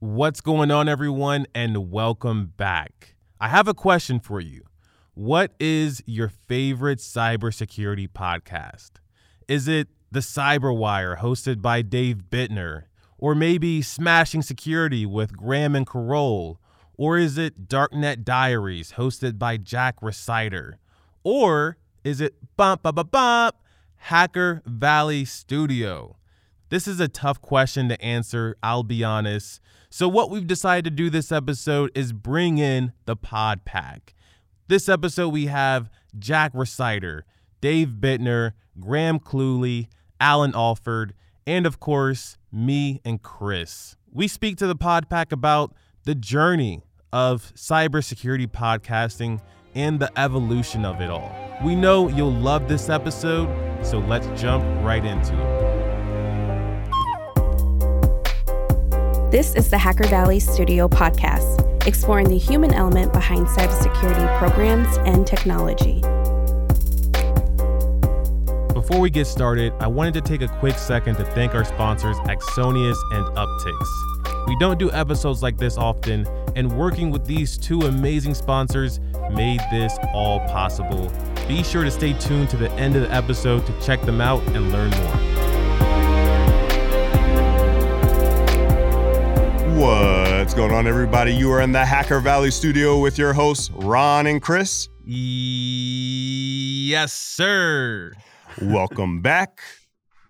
What's going on, everyone, and welcome back. I have a question for you. What is your favorite cybersecurity podcast? Is it The Cyberwire, hosted by Dave Bittner? Or maybe Smashing Security with Graham and Carole? Or is it Darknet Diaries, hosted by Jack Rhysider? Or is it Bump Bump Bump Hacker Valley Studio? This is a tough question to answer, I'll be honest. So, what we've decided to do this episode is bring in the Pod Pack. This episode, we have Jack Rhysider, Dave Bittner, Graham Cluley, Alan Alford, and of course, me and Chris. We speak to the Pod Pack about the journey of cybersecurity podcasting and the evolution of it all. We know you'll love this episode, so let's jump right into it. This is the Hacker Valley Studio podcast, exploring the human element behind cybersecurity programs and technology. Before we get started, I wanted to take a quick second to thank our sponsors, Axonius and Uptycs. We don't do episodes like this often, and working with these two amazing sponsors made this all possible. Be sure to stay tuned to the end of the episode to check them out and learn more. What's going on, everybody? You are in the Hacker Valley studio with your hosts, Ron and Chris. Yes, sir. Welcome back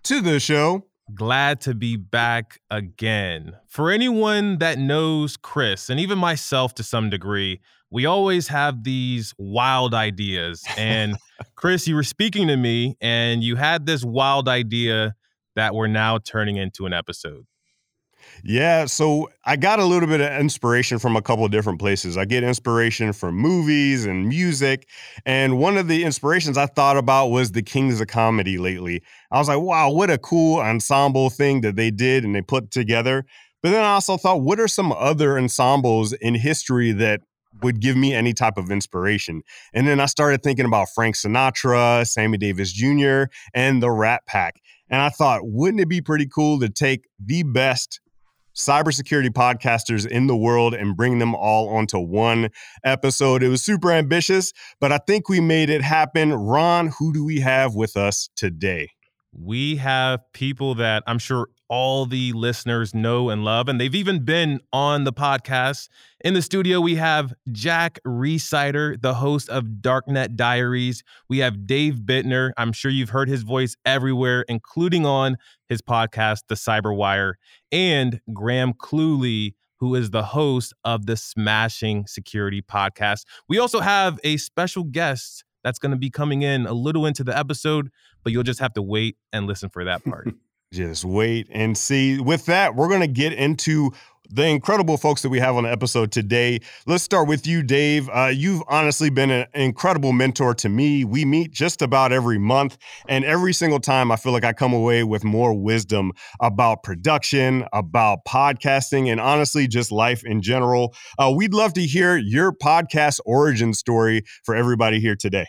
to the show. Glad to be back again. For anyone that knows Chris, and even myself to some degree, we always have these wild ideas. And Chris, you were speaking to me, and you had this wild idea that we're now turning into an episode. Yeah, so I got a little bit of inspiration from a couple of different places. I get inspiration from movies and music. And one of the inspirations I thought about was the Kings of Comedy lately. I was like, wow, what a cool ensemble thing that they did and they put together. But then I also thought, what are some other ensembles in history that would give me any type of inspiration? And then I started thinking about Frank Sinatra, Sammy Davis Jr., and the Rat Pack. And I thought, wouldn't it be pretty cool to take the best cybersecurity podcasters in the world and bring them all onto one episode. It was super ambitious, but I think we made it happen. Ron, who do we have with us today? We have people that I'm sure all the listeners know and love, and they've even been on the podcast. In the studio, we have Jack Rhysider, the host of Darknet Diaries. We have Dave Bittner. I'm sure you've heard his voice everywhere, including on his podcast, The Cyberwire, and Graham Cluley, who is the host of the Smashing Security podcast. We also have a special guest that's going to be coming in a little into the episode, but you'll just have to wait and listen for that part. Just wait and see. With that, we're going to get into the incredible folks that we have on the episode today. Let's start with you, Dave. Uh, you've honestly been an incredible mentor to me. We meet just about every month, and every single time I feel like I come away with more wisdom about production, about podcasting, and honestly, just life in general. Uh, we'd love to hear your podcast origin story for everybody here today.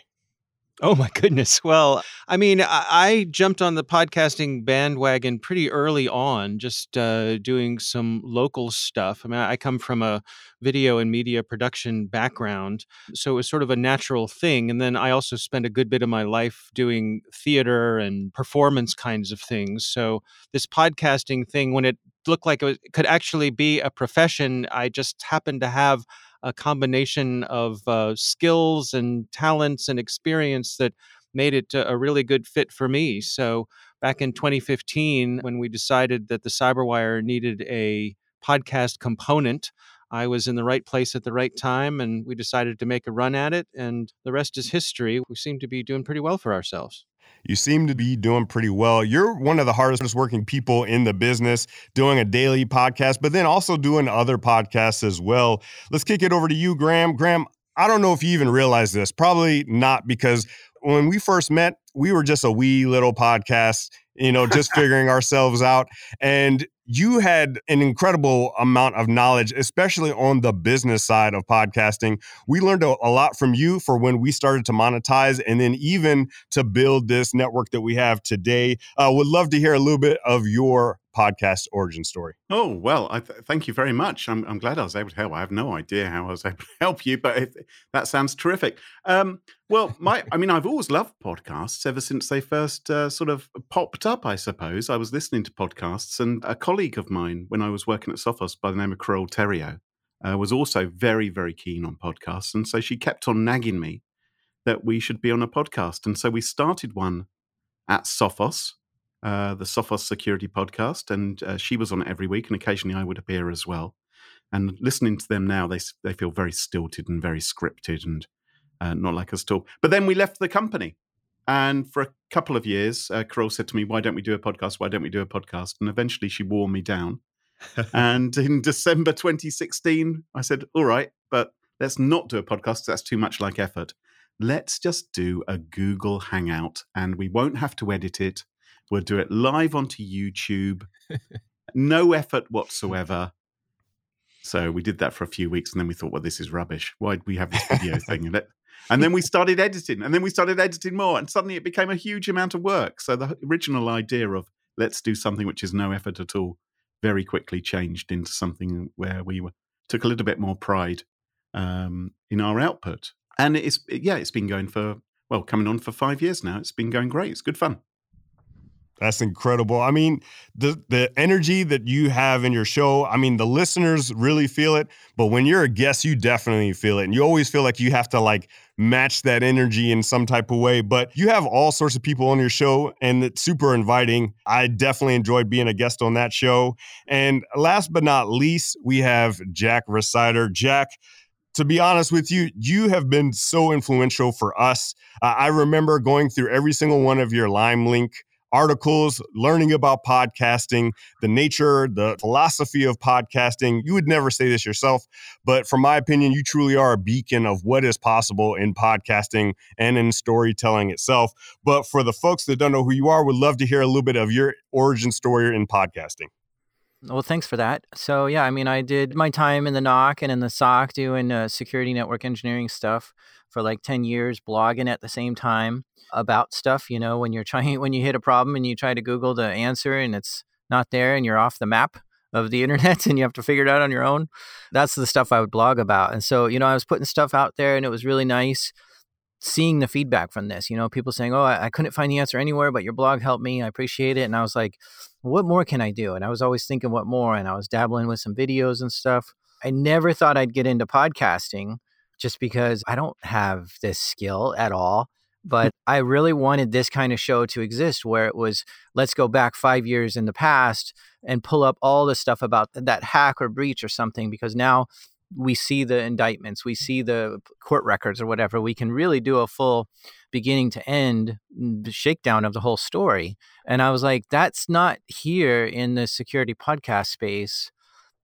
Oh my goodness. Well, I mean, I, I, jumped on the podcasting bandwagon pretty early on, just uh, doing some local stuff. I mean, I come from a video and media production background, so it was sort of a natural thing. And then I also spent a good bit of my life doing theater and performance kinds of things. So this podcasting thing, when it looked like it, was, it could actually be a profession, I just happened to have a combination of uh, skills and talents and experience that made it a really good fit for me. So back in 2015, when we decided that the Cyberwire needed a podcast component, I was in the right place at the right time, and we decided to make a run at it. And the rest is history. We seem to be doing pretty well for ourselves. You seem to be doing pretty well. You're one of the hardest working people in the business, doing a daily podcast, but then also doing other podcasts as well. Let's kick it over to you, Graham. Graham, I don't know if you even realize this. Probably not, because when we first met, we were just a wee little podcast, you know, just figuring ourselves out. And you had an incredible amount of knowledge, especially on the business side of podcasting. We learned a, a, lot from you for when we started to monetize and then even to build this network that we have today. Uh, would love to hear a little bit of your podcast origin story. Oh, well, th- thank you very much. I'm, I'm, glad I was able to help. I have no idea how I was able to help you, but it, that sounds terrific. Um, well, my, I mean, I've always loved podcasts ever since they first uh, sort of popped up, I suppose. I was listening to podcasts, and a colleague of mine, when I was working at Sophos by the name of Carole Theriault uh, was also very, very keen on podcasts. And so she kept on nagging me that we should be on a podcast. And so we started one at Sophos, uh, the Sophos Security Podcast, and uh, she was on every week, and occasionally I would appear as well. And listening to them now, they they feel very stilted and very scripted and uh, not like us at all. But then we left the company, and for a couple of years, uh, Carole said to me, "Why don't we do a podcast? Why don't we do a podcast?" And eventually, she wore me down. and in December 2016, I said, "All right, but let's not do a podcast. That's too much like effort." let's just do a Google Hangout and we won't have to edit it. We'll do it live onto YouTube. no effort whatsoever. So we did that for a few weeks and then we thought, well, this is rubbish. Why do we have this video thing? And then we started editing and then we started editing more and suddenly it became a huge amount of work. So the original idea of let's do something which is no effort at all very quickly changed into something where we were, took a little bit more pride um, in our output and it's yeah, it's been going for well, coming on for five years now. It's been going great. It's good fun. That's incredible. I mean, the the energy that you have in your show, I mean, the listeners really feel it, but when you're a guest, you definitely feel it. And you always feel like you have to like match that energy in some type of way. But you have all sorts of people on your show and it's super inviting. I definitely enjoyed being a guest on that show. And last but not least, we have Jack Rhysider. Jack, to be honest with you, you have been so influential for us. Uh, I remember going through every single one of your Lime Link articles, learning about podcasting, the nature, the philosophy of podcasting. You would never say this yourself, but from my opinion, you truly are a beacon of what is possible in podcasting and in storytelling itself. But for the folks that don't know who you are, would love to hear a little bit of your origin story in podcasting. Well, thanks for that. So, yeah, I mean, I did my time in the NOC and in the SOC doing uh, security network engineering stuff for like 10 years, blogging at the same time about stuff. You know, when you're trying, when you hit a problem and you try to Google the answer and it's not there and you're off the map of the internet and you have to figure it out on your own. That's the stuff I would blog about. And so, you know, I was putting stuff out there and it was really nice seeing the feedback from this. You know, people saying, "Oh, I, I, couldn't find the answer anywhere, but your blog helped me. I appreciate it." And I was like, "What more can I do?" And I was always thinking, "What more?" And I was dabbling with some videos and stuff. I never thought I'd get into podcasting, just because I don't have this skill at all. Hmm. But I really wanted this kind of show to exist, where it was, let's go back five years in the past and pull up all the stuff about that hack or breach or something, because now we see the indictments, we see the court records or whatever, we can really do a full beginning to end shakedown of the whole story. And I was like, that's not here in the security podcast space.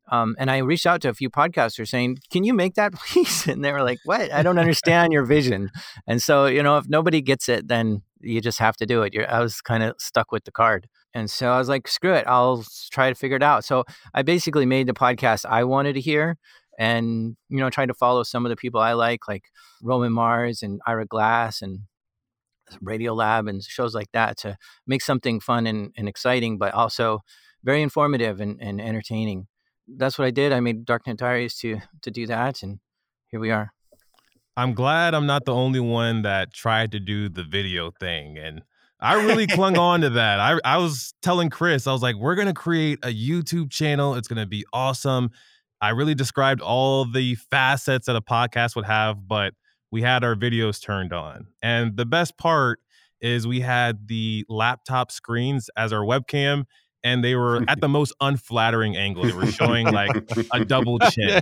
Um, and I reached out to a few podcasters saying, "Can you make that, please?" And they were like, "What? I don't understand your vision." And so, you know, if nobody gets it, then you just have to do it. You're, I was kind of stuck with the card, and so I was like, "Screw it, I'll try to figure it out." So I basically made the podcast I wanted to hear, and you know trying to follow some of the people I like, like Roman Mars and Ira Glass and Radiolab and shows like that to make something fun and, and exciting, but also very informative and, and entertaining. That's what I did. I made Darknet Diaries to to do that, and here we are. I'm glad I'm not the only one that tried to do the video thing and. I really clung on to that. I, I was telling Chris, I was like, we're going to create a YouTube channel. It's going to be awesome. I really described all the facets that a podcast would have, but we had our videos turned on. And the best part is we had the laptop screens as our webcam and they were at the most unflattering angle. They were showing like a double chin,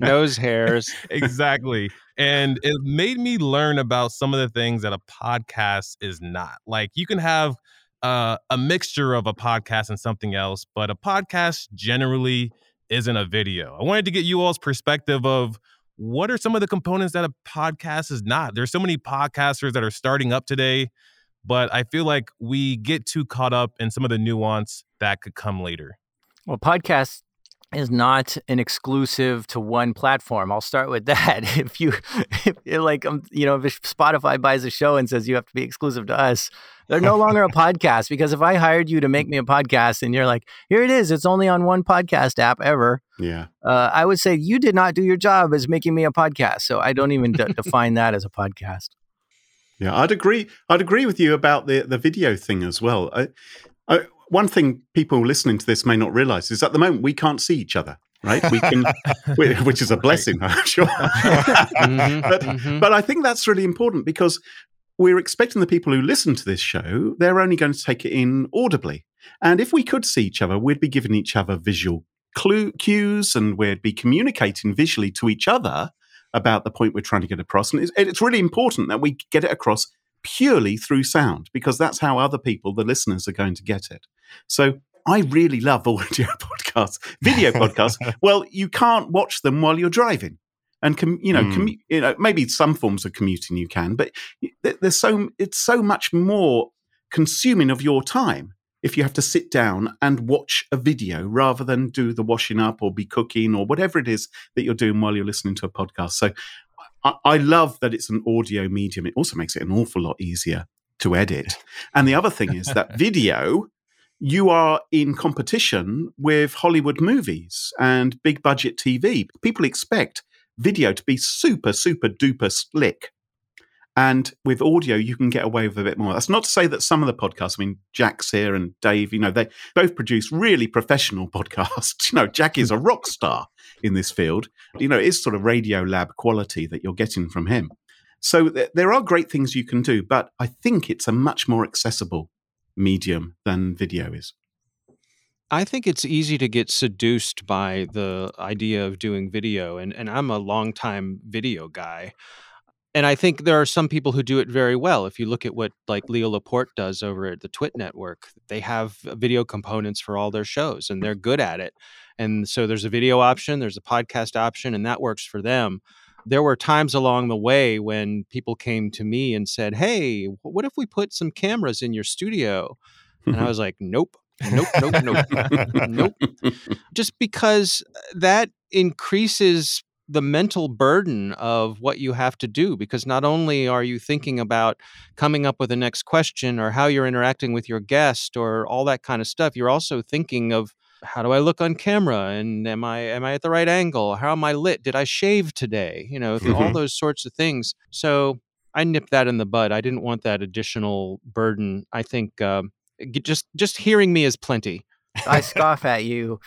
nose hairs. exactly. And it made me learn about some of the things that a podcast is not. Like you can have uh, a mixture of a podcast and something else, but a podcast generally isn't a video. I wanted to get you all's perspective of what are some of the components that a podcast is not. There's so many podcasters that are starting up today, but I feel like we get too caught up in some of the nuance that could come later. Well, podcast is not an exclusive to one platform. I'll start with that. If you, if, like, um, you know, if Spotify buys a show and says you have to be exclusive to us, they're no longer a podcast. Because if I hired you to make me a podcast and you're like, here it is, it's only on one podcast app ever. Yeah. Uh, I would say you did not do your job as making me a podcast. So I don't even d- define that as a podcast. Yeah, I'd agree. I'd agree with you about the the video thing as well. I, I, one thing people listening to this may not realize is at the moment we can't see each other. Right, we can, which is a blessing, I'm sure. mm-hmm, but, mm-hmm. but I think that's really important because we're expecting the people who listen to this show, they're only going to take it in audibly. And if we could see each other, we'd be giving each other visual clue, cues and we'd be communicating visually to each other about the point we're trying to get across. And it's, it's really important that we get it across purely through sound because that's how other people, the listeners, are going to get it. So I really love audio podcasts, video podcasts. well, you can't watch them while you're driving. And com- you know, mm. commu- you know, maybe some forms of commuting you can, but there's so it's so much more consuming of your time if you have to sit down and watch a video rather than do the washing up or be cooking or whatever it is that you're doing while you're listening to a podcast. So I, I love that it's an audio medium. It also makes it an awful lot easier to edit. And the other thing is that video, you are in competition with Hollywood movies and big budget TV. People expect video to be super, super duper slick. And with audio, you can get away with a bit more. That's not to say that some of the podcasts, I mean, Jack's here and Dave, you know, they both produce really professional podcasts. You know, Jack is a rock star in this field. You know, it's sort of radio lab quality that you're getting from him. So th- there are great things you can do, but I think it's a much more accessible medium than video is. I think it's easy to get seduced by the idea of doing video, and, and I'm a long-time video guy and I think there are some people who do it very well. If you look at what like Leo Laporte does over at the Twit Network, they have video components for all their shows, and they're good at it. And so there's a video option, there's a podcast option, and that works for them. There were times along the way when people came to me and said, "Hey, what if we put some cameras in your studio?" And I was like, "Nope." nope, nope, nope, nope. Just because uh, that increases the mental burden of what you have to do because not only are you thinking about coming up with the next question or how you're interacting with your guest or all that kind of stuff you're also thinking of how do I look on camera? And am I am I at the right angle? How am I lit? Did I shave today? You know mm-hmm. all those sorts of things. So I nipped that in the bud. I didn't want that additional burden. I think uh, just just hearing me is plenty. I scoff at you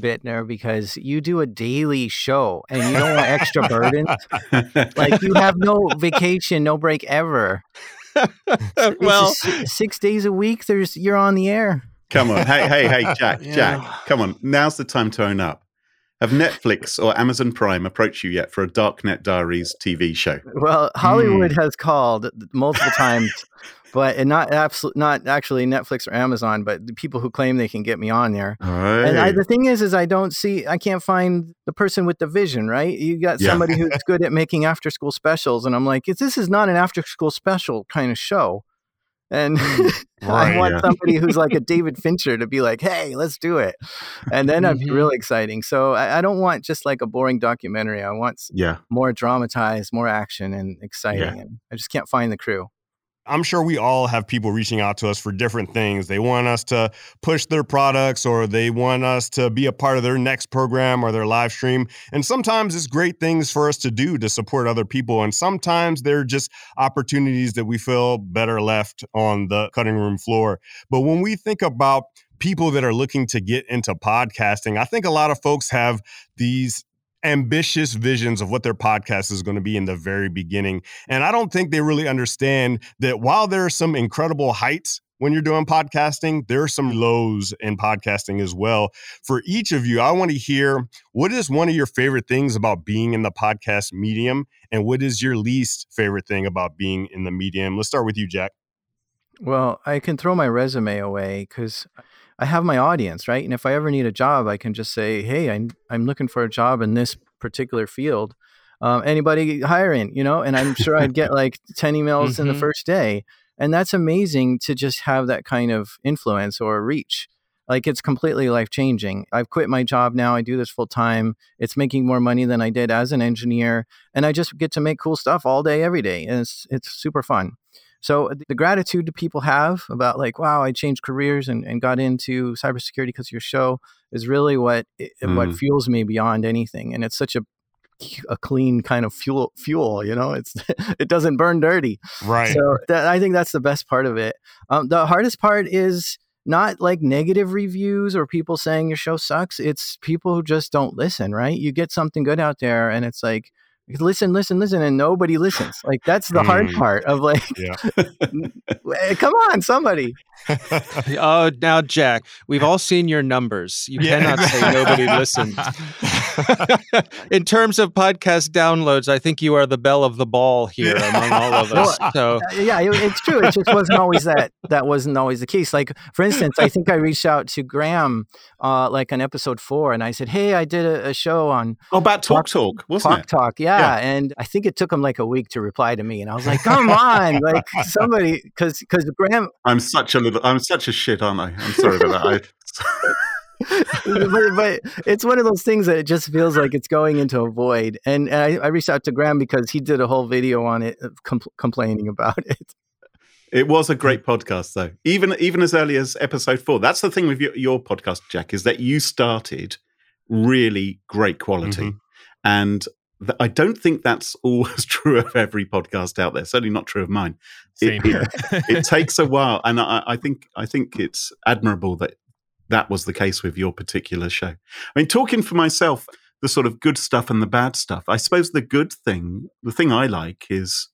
Bittner because you do a daily show and you don't want extra burdens. like you have no vacation, no break ever. well, six days a week. There's you're on the air. Come on, hey, hey, hey, Jack, yeah. Jack, come on. Now's the time to own up. Have Netflix or Amazon Prime approached you yet for a Darknet Diaries TV show? Well, Hollywood mm. has called multiple times but and not absolute, not actually Netflix or Amazon, but the people who claim they can get me on there. Right. And I, the thing is, is I don't see, I can't find the person with the vision. Right? You got yeah. somebody who's good at making after school specials, and I'm like, this is not an after school special kind of show. And right, I want yeah. somebody who's like a David Fincher to be like, "Hey, let's do it," and then it'd be mm-hmm. really exciting. So I, I, don't want just like a boring documentary. I want yeah. more dramatized, more action, and exciting. Yeah. And I just can't find the crew. I'm sure we all have people reaching out to us for different things. They want us to push their products or they want us to be a part of their next program or their live stream. And sometimes it's great things for us to do to support other people. And sometimes they're just opportunities that we feel better left on the cutting room floor. But when we think about people that are looking to get into podcasting, I think a lot of folks have these ambitious visions of what their podcast is going to be in the very beginning. And I don't think they really understand that while there are some incredible heights when you're doing podcasting, there are some lows in podcasting as well. For each of you, I want to hear what is one of your favorite things about being in the podcast medium and what is your least favorite thing about being in the medium? Let's start with you, Jack. Well, I can throw my resume away because I have my audience, right? And if I ever need a job, I can just say, "Hey, I'm I'm looking for a job in this particular field. Um, anybody hiring?" You know, and I'm sure I'd get like ten emails mm-hmm. in the mm-hmm. first day, and that's amazing to just have that kind of influence or reach. like it's completely life changing. I've quit my job now. I do this full time. It's making more money than I did as an engineer, and I just get to make cool stuff all day, every day, and it's it's super fun. So the gratitude that people have about like, wow, I changed careers and, and got into cybersecurity because of your show is really what mm. what fuels me beyond anything. And it's such a a clean kind of fuel fuel you know it's it doesn't burn dirty right so that, i think that's the best part of it um, the hardest part is not like negative reviews or people saying your show sucks it's people who just don't listen right you get something good out there and it's like listen, listen, listen, and nobody listens. Like that's the hard mm. part of like, yeah. come on, somebody. oh, now Jack, we've all seen your numbers. You yeah. cannot say nobody listens. In terms of podcast downloads, I think you are the belle of the ball here among all of us. Well, so uh, yeah, it, it's true. It just wasn't always that. That wasn't always the case. Like for instance, I think I reached out to Graham, uh, like on episode four, and I said, "Hey, I did a, a show on oh, about Talk Talk, wasn't Talk it? Talk, yeah." Yeah. And I think it took him like a week to reply to me. And I was like, come on, like somebody, because because Graham. I'm such a little, I'm such a shit, aren't I? I'm sorry about that. but, but, it's one of those things that it just feels like it's going into a void. And, and I, I, reached out to Graham because he did a whole video on it, compl- complaining about it. It was a great podcast, though. Even even as early as episode four. That's the thing with your, your podcast, Jack, is that you started really great quality, mm-hmm. and I don't think that's always true of every podcast out there. Certainly not true of mine. Same it, here. it, it, takes a while, and I, I, think I think it's admirable that that was the case with your particular show. I mean, talking for myself, the sort of good stuff and the bad stuff. I suppose the good thing, the thing I like is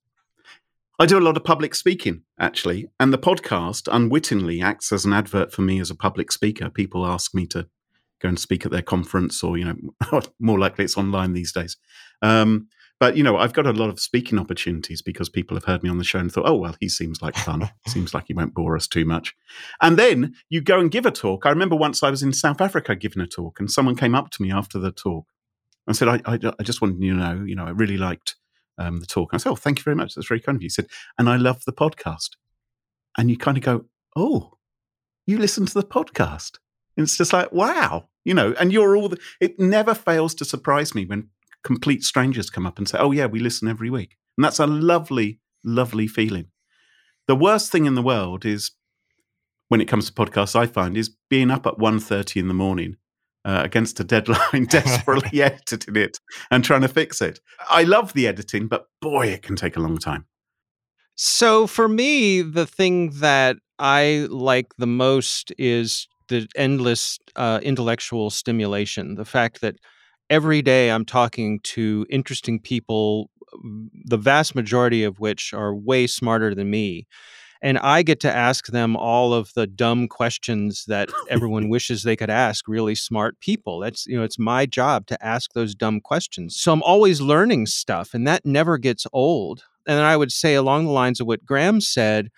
I do a lot of public speaking actually, and the podcast unwittingly acts as an advert for me as a public speaker. People ask me to go and speak at their conference, or you know, more likely it's online these days. Um, but you know, I've got a lot of speaking opportunities because people have heard me on the show and thought, "Oh well, he seems like fun. seems like he won't bore us too much." And then you go and give a talk. I remember once I was in South Africa giving a talk, and someone came up to me after the talk and said, "I, I, I just wanted you to know, you know, I really liked um, the talk." And I said, "Oh, thank you very much. That's very kind of you." He said, "And I love the podcast." And you kind of go, "Oh, you listen to the podcast?" And it's just like, wow, you know, and you're all the, it never fails to surprise me when complete strangers come up and say, oh, yeah, we listen every week. And that's a lovely, lovely feeling. The worst thing in the world is when it comes to podcasts, I find is being up at 1.30 in the morning uh, against a deadline, desperately editing it and trying to fix it. I love the editing, but boy, it can take a long time. So for me, the thing that I like the most is the endless uh, intellectual stimulation. The fact that every day I'm talking to interesting people, the vast majority of which are way smarter than me. And I get to ask them all of the dumb questions that everyone wishes they could ask really smart people. That's, you know, it's my job to ask those dumb questions. So I'm always learning stuff, and that never gets old. And I would say, along the lines of what Graham said,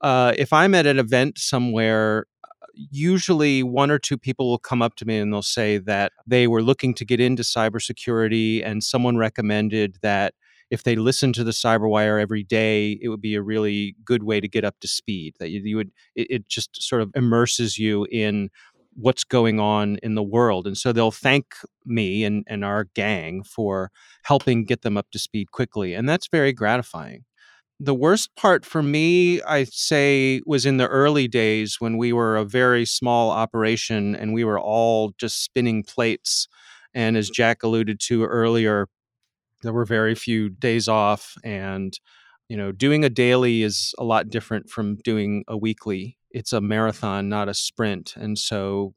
uh, if I'm at an event somewhere usually one or two people will come up to me and they'll say that they were looking to get into cybersecurity and someone recommended that if they listen to the cyberwire every day it would be a really good way to get up to speed that you, you would it, it just sort of immerses you in what's going on in the world. And so they'll thank me and, and our gang for helping get them up to speed quickly. And that's very gratifying the worst part for me, I say, was in the early days when we were a very small operation and we were all just spinning plates. And as Jack alluded to earlier, there were very few days off. And, you know, doing a daily is a lot different from doing a weekly. It's a marathon, not a sprint. And so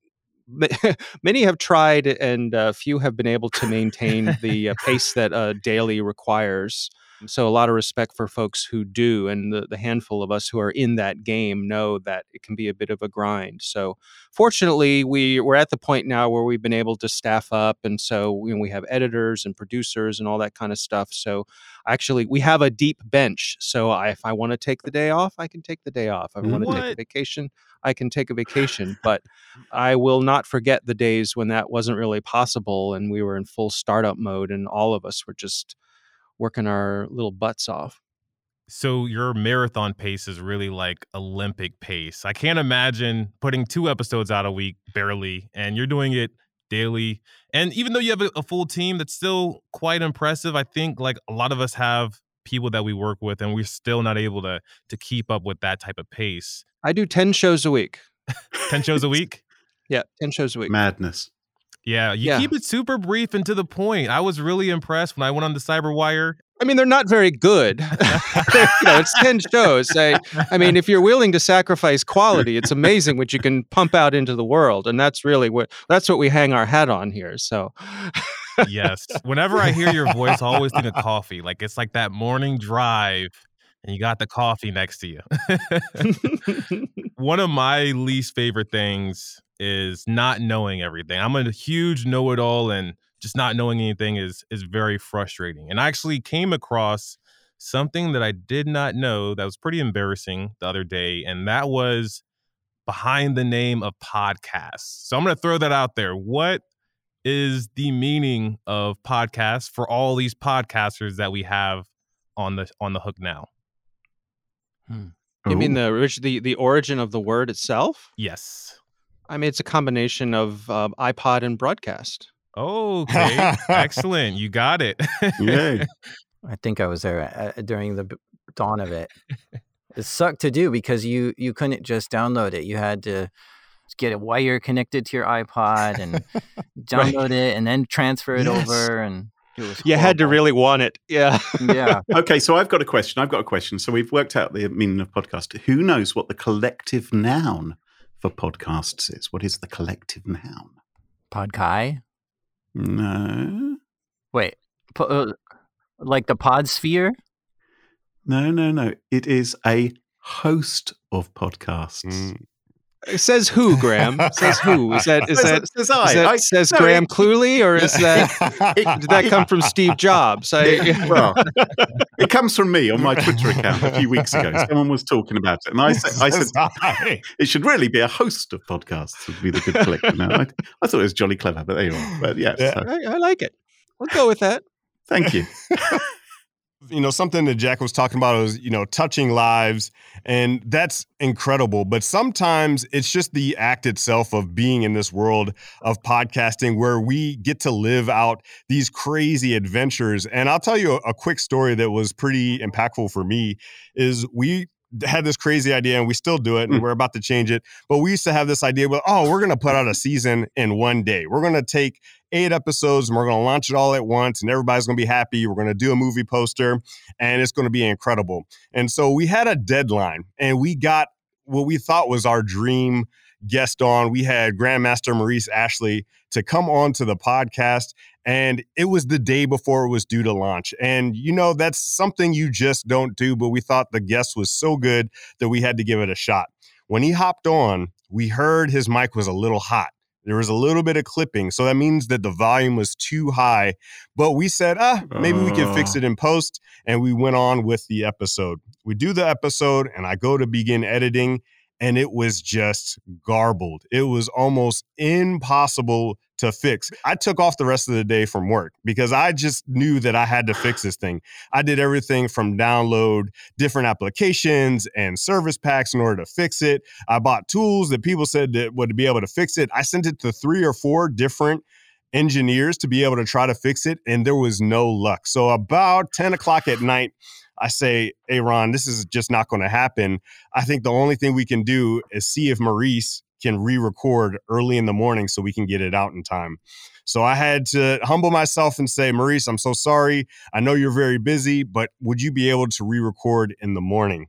many have tried and uh, few have been able to maintain the uh, pace that a daily requires. So a lot of respect for folks who do, and the, the handful of us who are in that game know that it can be a bit of a grind. So fortunately, we we're at the point now where we've been able to staff up, and so you know, we have editors and producers and all that kind of stuff. So actually, we have a deep bench. So I, if I want to take the day off, I can take the day off. If I want to take a vacation, I can take a vacation. But I will not forget the days when that wasn't really possible, and we were in full startup mode, and all of us were just working our little butts off. So your marathon pace is really like Olympic pace. I can't imagine putting two episodes out a week barely, and you're doing it daily. And even though you have a, a full team, that's still quite impressive. I think like a lot of us have people that we work with, and we're still not able to to keep up with that type of pace. I do 10 shows a week. 10 shows a week? Yeah, 10 shows a week. Madness. Yeah, you Yeah. keep it super brief and to the point. I was really impressed when I went on the Cyberwire. I mean, they're not very good. you know, it's 10 shows. I, I mean, if you're willing to sacrifice quality, it's amazing what you can pump out into the world. And that's really what that's what we hang our hat on here. So Yes. Whenever I hear your voice, I always think of coffee. Like it's like that morning drive and you got the coffee next to you. One of my least favorite things is not knowing everything. I'm a huge know-it-all and just not knowing anything is is very frustrating. And I actually came across something that I did not know that was pretty embarrassing the other day and that was behind the name of podcasts. So I'm going to throw that out there. What is the meaning of podcasts for all these podcasters that we have on the on the hook now? You mean the the the origin of the word itself? Yes. I mean, it's a combination of um, iPod and broadcast. Okay. Excellent. You got it. Yay. I think I was there uh, during the dawn of it. it sucked to do because you you couldn't just download it. You had to get a wire connected to your iPod and download it and then transfer it Yes. over and it was You had to really want it. Yeah. yeah Okay, so I've got a question. I've got a question. So we've worked out the meaning of podcast. Who knows what the collective noun for podcasts is? What is the collective noun? Podkai. No, Wait, po- uh, like the pod sphere? no, no, no. It is a host of podcasts. Mm. It says who, Graham? Says who? Is that is that, says is I. that I- says no, Graham it- Cluley or is that It- did that come from Steve Jobs? I, well, it comes from me on my Twitter account a few weeks ago. Someone was talking about it, and I said, I said I. it should really be a host of podcasts would be the good collective. Now, I, I thought it was jolly clever, but there you are. But yes, Yeah. so, I, I like it. We'll go with that. thank you. You know something that jack was talking about was you know touching lives and that's incredible. But sometimes it's just the act itself of being in this world of podcasting where we get to live out these crazy adventures. And i'll tell you a, quick story that was pretty impactful for me is we had this crazy idea and we still do it and Mm. we're about to change it but we used to have this idea well oh we're going to put out a season in one day. We're going to take eight episodes and we're going to launch it all at once and everybody's going to be happy. We're going to do a movie poster and it's going to be incredible. And so we had a deadline and we got what we thought was our dream guest on. We had grandmaster maurice ashley to come on to the podcast and it was the day before it was due to launch. And you know that's something you just don't do but we thought the guest was so good that we had to give it a shot. When he hopped on we heard his mic was a little hot. There was a little bit of clipping so that means that the volume was too high. But we said ah maybe we can fix Oh. it in post and we went on with the episode. We do the episode and i go to begin editing and it was just garbled. It was almost impossible to fix. I took off the rest of the day from work because i just knew that i had to fix this thing. I did everything from download different applications and service packs in order to fix it. I bought tools that people said that would be able to fix it. I sent it to three or four different engineers to be able to try to fix it and there was no luck. So about 10 o'clock at night I say, hey, Ron, this is just not going to happen. I think the only thing we can do is see if Maurice can re record early in the morning so we can get it out in time. So I had to humble myself and say, Maurice, I'm so sorry. I know you're very busy, but would you be able to re record in the morning?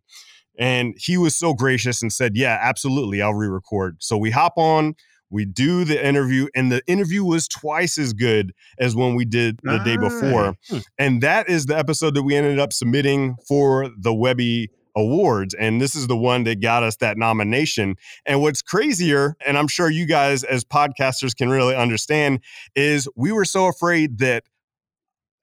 And he was so gracious and said, Yeah, absolutely. I'll re record. So we hop on, we do the interview, and the interview was twice as good as when we did the day before. Alright. And that is the episode that we ended up submitting for the Webby Awards. And this is the one that got us that nomination. And what's crazier, and I'm sure you guys as podcasters can really understand, is we were so afraid that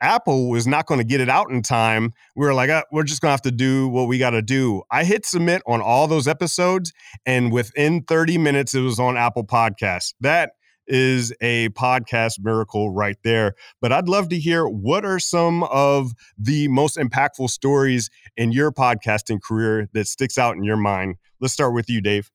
Apple was not going to get it out in time. We were like, uh, we're just going to have to do what we got to do. I hit submit on all those episodes, and within 30 minutes, it was on Apple Podcasts. That is a podcast miracle right there. But I'd love to hear what are some of the most impactful stories in your podcasting career that sticks out in your mind. Let's start with you, Dave.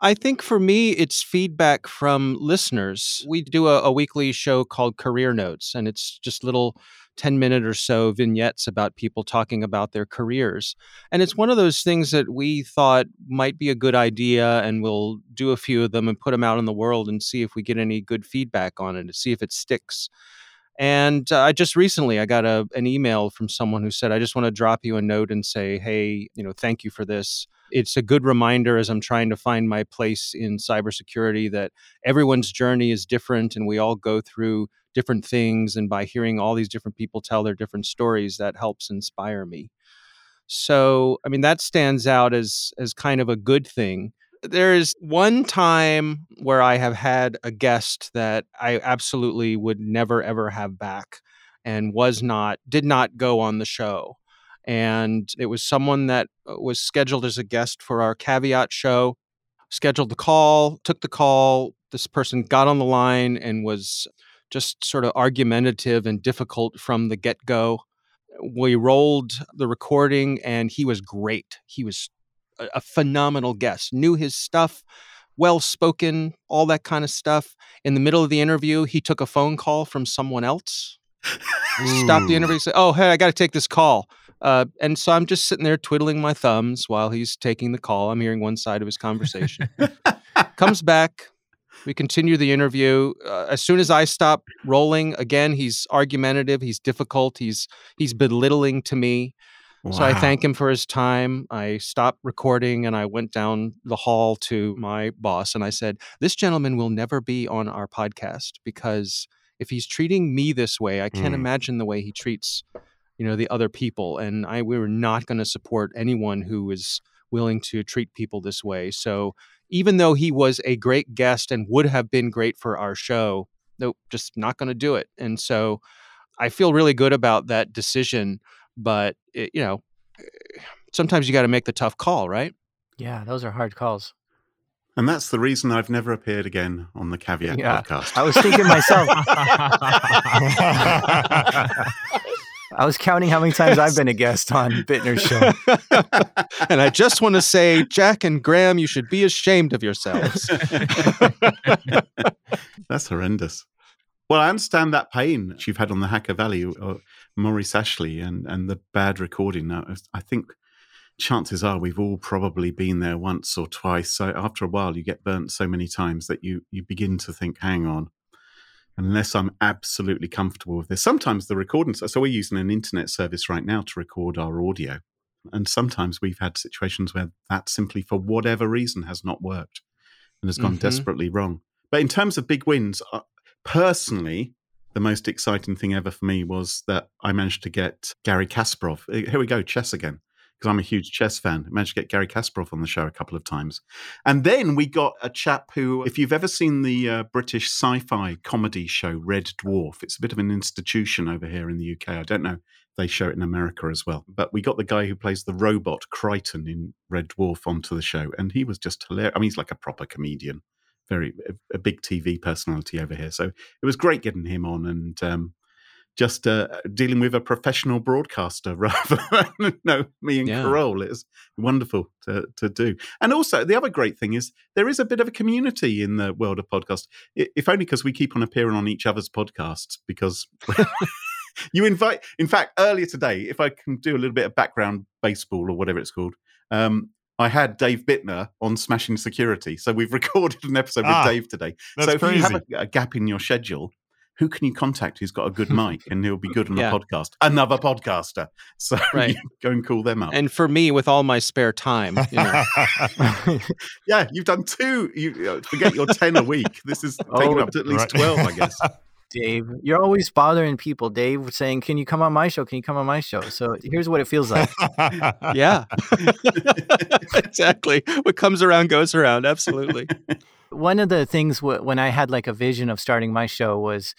I think for me, it's feedback from listeners. We do a, a, weekly show called Career Notes, and it's just little 10 minute or so vignettes about people talking about their careers. And it's one of those things that we thought might be a good idea, and we'll do a few of them and put them out in the world and see if we get any good feedback on it, to see if it sticks. And uh, I just recently I got a, an email from someone who said, "I just want to drop you a note and say, hey, you know, thank you for this. It's a good reminder as I'm trying to find my place in cybersecurity that everyone's journey is different, and we all go through different things. And by hearing all these different people tell their different stories, that helps inspire me. So, I mean, that stands out as as kind of a good thing there is one time where I have had a guest that I absolutely would never ever have back and was not did not go on the show. And it was someone that uh, was scheduled as a guest for our caveat show, scheduled the call, took the call. This person got on the line and was just sort of argumentative and difficult from the get go. We rolled the recording and he was great. He was a, phenomenal guest, knew his stuff, well spoken, all that kind of stuff. In the middle of the interview, he took a phone call from someone else. Stopped the interview. Said, "Oh, hey, I got to take this call." Uh, and so I'm just sitting there twiddling my thumbs while he's taking the call. I'm hearing one side of his conversation. Comes back. We continue the interview. Uh, as soon as I stop rolling, again, he's argumentative. He's difficult. He's he's belittling to me. Wow. So I thank him for his time. I stopped recording and I went down the hall to my boss and I said, This gentleman will never be on our podcast because if he's treating me this way, I can't mm. imagine the way he treats, you know, the other people. And I we were not going to support anyone who is willing to treat people this way. So even though he was a great guest and would have been great for our show, nope, just not going to do it. And so I feel really good about that decision but it, you know, eh, sometimes you got to make the tough call, right? Yeah, those are hard calls. And that's the reason I've never appeared again on the Caveat yeah. podcast. I was thinking myself. I was counting how many times I've been a guest on Bittner's show. and I just want to say, Jack and Graham, you should be ashamed of yourselves. That's horrendous. Well, I understand that pain that you've had on the Hacker Valley, or uh, Maurice Ashley, and and the bad recording. Now, I think chances are we've all probably been there once or twice. So after a while, you get burnt so many times that you you begin to think, "Hang on." Unless I'm absolutely comfortable with this. Sometimes the recordings, so we're using an internet service right now to record our audio. And sometimes we've had situations where that simply, for whatever reason, has not worked and has gone mm-hmm. desperately wrong. But in terms of big wins, uh, personally, the most exciting thing ever for me was that I managed to get Garry Kasparov. Here we go, chess again, because I'm a huge chess fan. I managed to get Garry Kasparov on the show a couple of times. And then we got a chap who, if you've ever seen the uh, British sci fi comedy show Red Dwarf, it's a bit of an institution over here in the UK. I don't know they show it in America as well. But we got the guy who plays the robot Kryten in Red Dwarf onto the show, and he was just hilarious. I mean, he's like a proper comedian very a, a, big TV personality over here. So it was great getting him on and um, just uh, dealing with a professional broadcaster rather than no me and yeah. Carole. It's wonderful to, to do. And also the other great thing is there is a bit of a community in the world of podcast. If only because we keep on appearing on each other's podcasts because. you invite in fact earlier today if i can do a little bit of background baseball or whatever it's called um, I had Dave Bittner on Smashing Security. So we've recorded an episode ah, with Dave today. so if crazy. you have a, a, gap in your schedule, who can you contact who's got a good mic and he'll be good on yeah. a podcast? Another podcaster. So right. go and call them up. And for me, with all my spare time, you know. yeah, you've done two. You uh, forget your ten a week. This is taking oh, up to at least right. twelve, I guess. Dave. You're always bothering people, Dave, saying, Can you come on my show? Can you come on my show? So here's what it feels like. yeah. exactly. What comes around goes around. Absolutely. One of the things w- when I had like a vision of starting my show was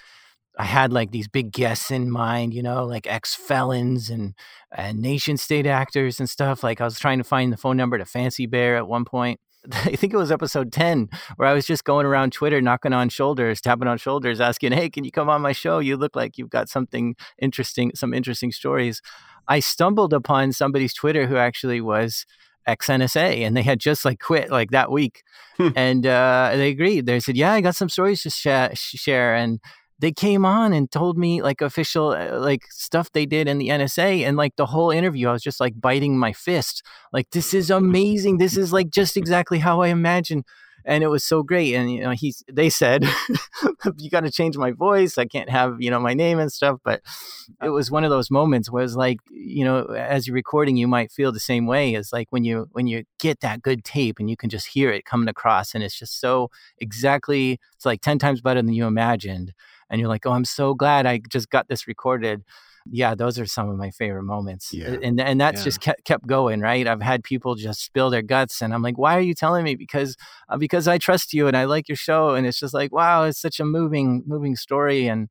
I had like these big guests in mind, you know, like ex felons and, and nation state actors and stuff. Like I was trying to find the phone number to Fancy Bear at one point I think it was episode 10 where I was just going around Twitter knocking on shoulders, tapping on shoulders asking, "Hey, can you come on my show? You look like you've got something interesting, some interesting stories." I stumbled upon somebody's Twitter who actually was ex NSA and they had just like quit like that week. Hmm. and uh, they agreed. They said, Yeah, I got some stories to sh- share. And they came on and told me like official uh, like stuff they did in the NSA and like the whole interview I was just like biting my fist like this is amazing. This is like just exactly how I imagined and it was so great and you know he's they said you got to change my voice. I can't have you know my name and stuff. But it was one of those moments where it's like you know as you're recording you might feel the same way. As like when you when you get that good tape and you can just hear it coming across and it's just so exactly it's like 10 times better than you imagined and you're like, oh, I'm so glad I just got this recorded. Yeah, those are some of my favorite moments. Yeah. And and that's yeah. just kept, kept going, right? I've had people just spill their guts and I'm like, "Why are you telling me?" Because uh, because I trust you and I like your show and it's just like, "Wow, it's such a moving moving story and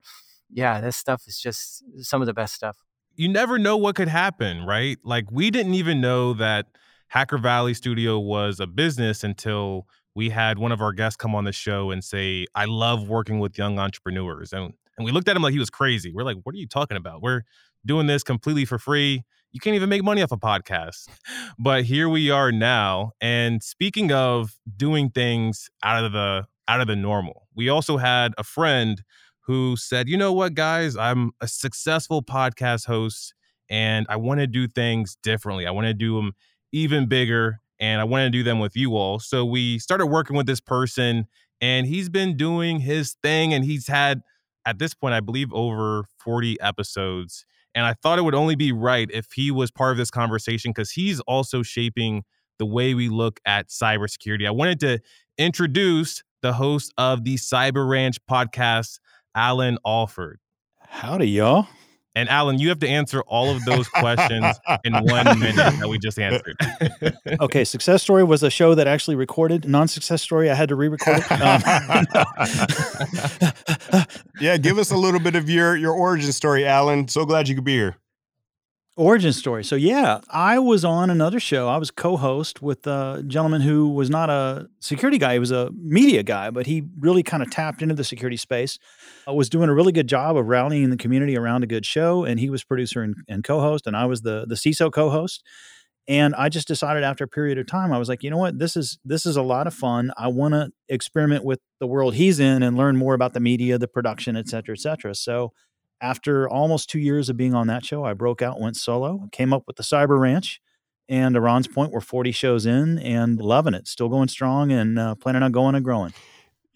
yeah, this stuff is just some of the best stuff." You never know what could happen, right? Like we didn't even know that Hacker Valley Studio was a business until we had one of our guests come on the show and say, I love working with young entrepreneurs. And, and we looked at him like he was crazy. We're like, what are you talking about? We're doing this completely for free. You can't even make money off a podcast. But here we are now. And speaking of doing things out of the out of the normal, we also had a friend who said, you know what, guys, I'm a successful podcast host and I want to do things differently. I want to do them even bigger and I wanted to do them with you all. So we started working with this person, and he's been doing his thing, and he's had at this point, I believe, over 40 episodes. And I thought it would only be right if he was part of this conversation because he's also shaping the way we look at cybersecurity. I wanted to introduce the host of the Cyber Ranch podcast, Alan Alford. Howdy, y'all. And Alan, you have to answer all of those questions in one minute that we just answered. okay, success story was a show that actually recorded. Non-success story, I had to re-record it. Um, yeah, give us a little bit of your your origin story, Alan. So glad you could be here origin story. So yeah, I was on another show. I was co-host with a gentleman who was not a security guy; he was a media guy, but he really kind of tapped into the security space. I was doing a really good job of rallying the community around a good show, and he was producer and, and co-host, and I was the the CISO co-host. And I just decided after a period of time, I was like, you know what, this is this is a lot of fun. I want to experiment with the world he's in and learn more about the media, the production, et cetera, et cetera. So after almost two years of being on that show, I broke out, went solo, came up with the Cyber Ranch. And to Ron's point, we're 40 shows in and loving it, still going strong and uh, planning on going and growing.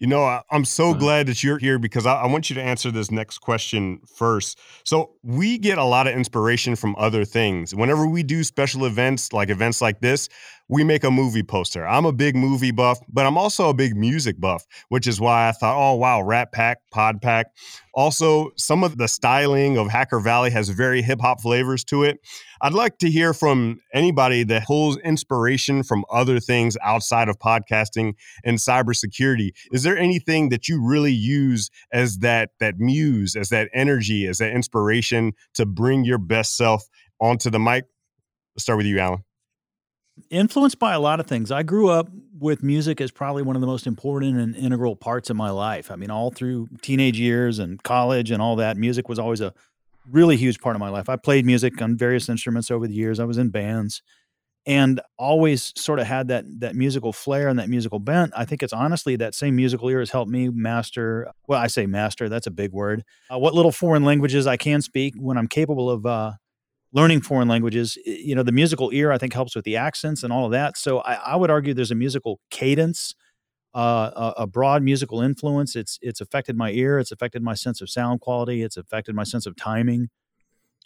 You know, I, am so mm-hmm. glad that you're here because I, I, want you to answer this next question first. So, we get a lot of inspiration from other things. Whenever we do special events, like events like this, we make a movie poster. I'm a big movie buff, but I'm also a big music buff, which is why I thought, oh, wow, Rat Pack, Pod Pack. Also, some of the styling of Hacker Valley has very hip hop flavors to it. I'd like to hear from anybody that pulls inspiration from other things outside of podcasting and cybersecurity. Is there anything that you really use as that that muse, as that energy, as that inspiration to bring your best self onto the mic? Let's start with you, Alan influenced by a lot of things. I grew up with music as probably one of the most important and integral parts of my life. I mean, all through teenage years and college and all that, music was always a really huge part of my life. I played music on various instruments over the years. I was in bands and always sort of had that that musical flair and that musical bent. I think it's honestly that same musical ear has helped me master. Well, I say master. That's a big word. Uh, what little foreign languages I can speak when I'm capable of uh, learning foreign languages, you know, the musical ear I think helps with the accents and all of that. So I, I would argue there's a musical cadence, uh, a, broad musical influence. It's it's affected my ear. It's affected my sense of sound quality. It's affected my sense of timing.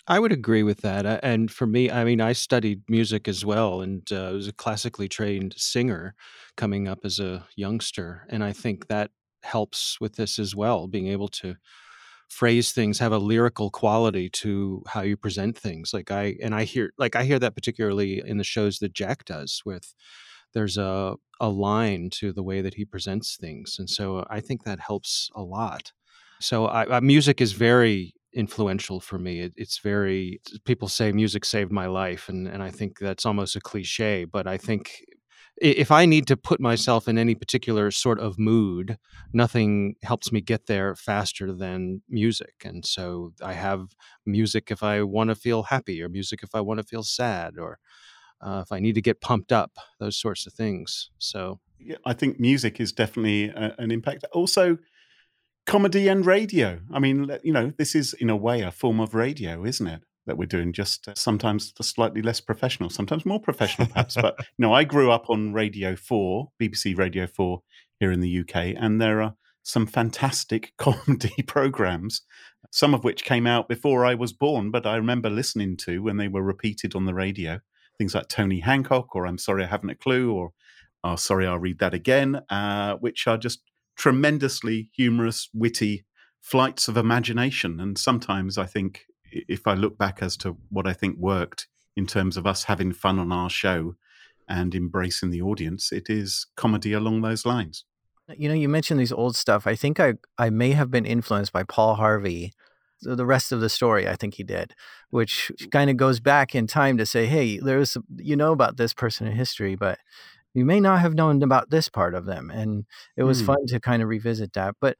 I would agree with that. And for me, I mean, I studied music as well, and uh, was a classically trained singer coming up as a youngster, and I think that helps with this as well, being able to phrase things have a lyrical quality to how you present things like i and i hear like i hear that particularly in the shows that jack does with there's a a line to the way that he presents things and so i think that helps a lot so I, music is very influential for me it, it's very people say music saved my life and and i think that's almost a cliche but i think if I need to put myself in any particular sort of mood, nothing helps me get there faster than music. And so I have music if I want to feel happy, or music if I want to feel sad, or uh, if I need to get pumped up, those sorts of things. So yeah, I think music is definitely a, an impact. Also, comedy and radio. I mean, you know, this is in a way a form of radio, isn't it? That we're doing just uh, sometimes slightly less professional, sometimes more professional, perhaps. but you know, I grew up on Radio Four, BBC Radio Four here in the UK, and there are some fantastic comedy programs, some of which came out before I was born, but I remember listening to when they were repeated on the radio. Things like Tony Hancock, or I'm sorry, I haven't a clue, or oh, sorry, I'll read that again, uh, which are just tremendously humorous, witty flights of imagination. And sometimes I think, if I look back as to what I think worked in terms of us having fun on our show and embracing the audience, it is comedy along those lines. You know, you mentioned these old stuff. I think I, I may have been influenced by Paul Harvey. The rest of the story, I think he did, which kind of goes back in time to say, hey, there's, you know about this person in history, but you may not have known about this part of them. And it was mm. fun to kind of revisit that. But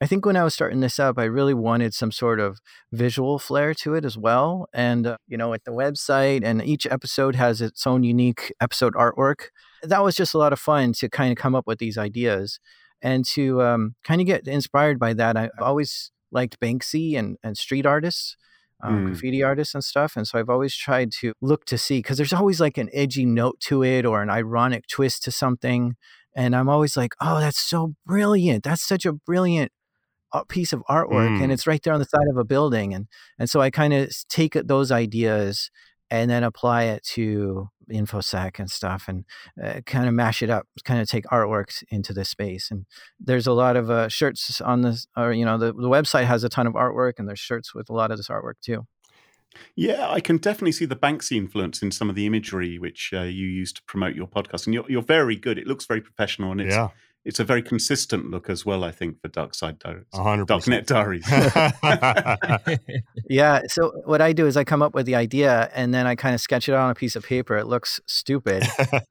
I think when I was starting this up, I really wanted some sort of visual flair to it as well. And, uh, you know, at the website, and each episode has its own unique episode artwork. That was just a lot of fun to kind of come up with these ideas and to um, kind of get inspired by that. I always liked Banksy and, and street artists um, mm. graffiti artists and stuff. And so I've always tried to look to see because there's always like an edgy note to it or an ironic twist to something. And I'm always like, oh, that's so brilliant. That's such a brilliant uh, piece of artwork. Mm. And it's right there on the side of a building. And, and so I kind of take those ideas and then apply it to infosec and stuff and uh, kind of mash it up kind of take artworks into the space and there's a lot of uh, shirts on this or you know the, the website has a ton of artwork and there's shirts with a lot of this artwork too yeah, I can definitely see the Banksy influence in some of the imagery which uh, you use to promote your podcast, and you're, you're very good. It looks very professional, and it's yeah it's a very consistent look as well, I think, for Dark Side Diaries. 100%. Darknet Diaries. yeah. So what I do is I come up with the idea and then I kind of sketch it out on a piece of paper. It looks stupid.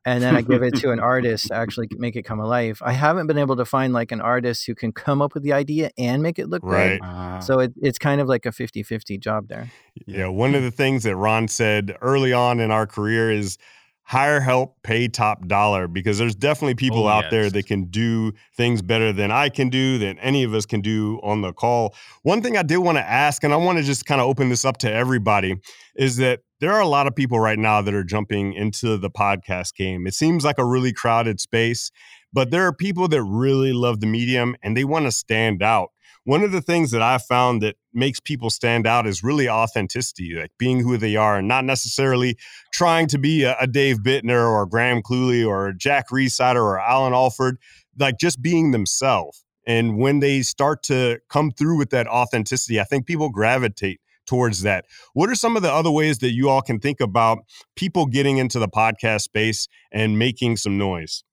and then I give it to an artist to actually make it come alive. I haven't been able to find like an artist who can come up with the idea and make it look right. Uh, so it, it's kind of like a 50 50 job there. Yeah. One of the things that Ron said early on in our career is, hire help, pay top dollar because there's definitely oh, people oh, out yes. there that can do things better than I can do, than any of us can do on the call. One thing I did want to ask, and I want to just kind of open this up to everybody, is that there are a lot of people right now that are jumping into the podcast game. It seems like a really crowded space, but there are people that really love the medium and they want to stand out one of the things that I found that makes people stand out is really authenticity, like being who they are and not necessarily trying to be a, a Dave Bittner or Graham Cluley or Jack Rhysider or Alan Alford, like just being themselves. And when they start to come through with that authenticity, I think people gravitate towards that. What are some of the other ways that you all can think about people getting into the podcast space and making some noise?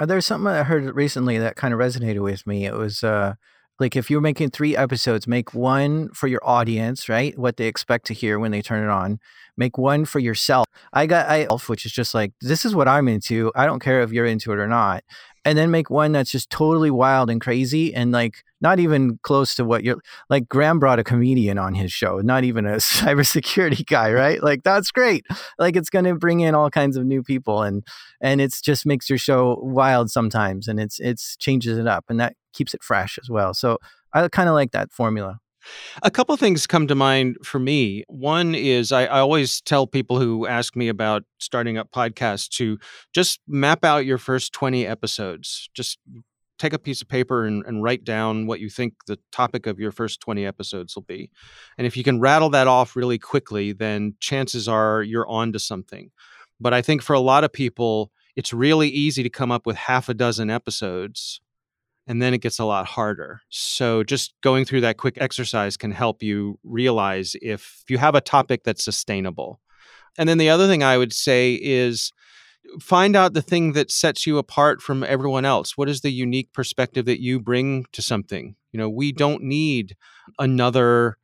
There's something I heard recently that kind of resonated with me. It was uh, like if you're making three episodes, make one for your audience, right? What they expect to hear when they turn it on. Make one for yourself. I got I which is just like this is what I'm into. I don't care if you're into it or not and then make one that's just totally wild and crazy and like not even close to what you're like graham brought a comedian on his show not even a cybersecurity guy right? Like that's great. Like it's going to bring in all kinds of new people and and it's just makes your show wild sometimes and it's it's changes it up and that keeps it fresh as well. So i kind of like that formula a couple of things come to mind for me. One is I, I, always tell people who ask me about starting up podcasts to just map out your first 20 episodes. Just take a piece of paper and, and write down what you think the topic of your first 20 episodes will be. And if you can rattle that off really quickly, then chances are you're on to something. But I think for a lot of people, it's really easy to come up with half a dozen episodes and then it gets a lot harder. So just going through that quick exercise can help you realize if you have a topic that's sustainable. And then the other thing I would say is find out the thing that sets you apart from everyone else. What is the unique perspective that you bring to something? You know, we don't need another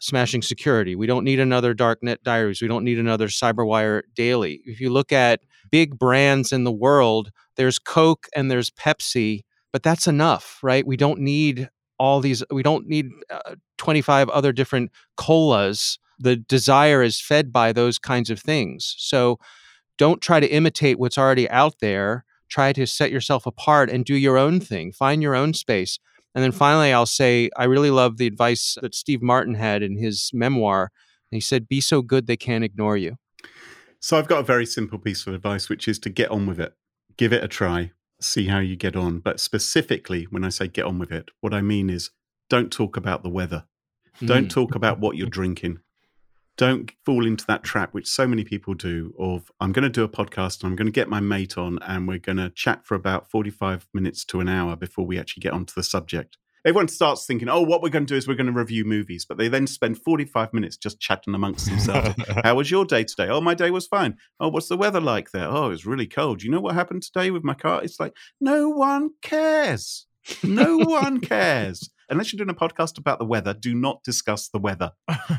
smashing security. We don't need another darknet diaries. We don't need another cyberwire daily. If you look at big brands in the world. There's Coke and there's Pepsi, but that's enough, right? We don't need all these, we don't need uh, 25 other different colas. The desire is fed by those kinds of things. So don't try to imitate what's already out there. Try to set yourself apart and do your own thing, find your own space. And then finally, I'll say, I really love the advice that Steve Martin had in his memoir. He said, Be so good they can't ignore you. So I've got a very simple piece of advice, which is to get on with it, give it a try, see how you get on. But specifically, when I say get on with it, what I mean is don't talk about the weather, don't Mm. talk about what you're drinking. Don't fall into that trap, which so many people do, of I'm going to do a podcast and I'm going to get my mate on and we're going to chat for about 45 minutes to an hour before we actually get onto the subject. Everyone starts thinking, oh, what we're going to do is we're going to review movies, but they then spend 45 minutes just chatting amongst themselves. How was your day today? Oh, my day was fine. Oh, what's the weather like there? Oh, it's really cold. You know what happened today with my car? It's like, no one cares. No one cares. Unless you're doing a podcast about the weather, do not discuss the weather.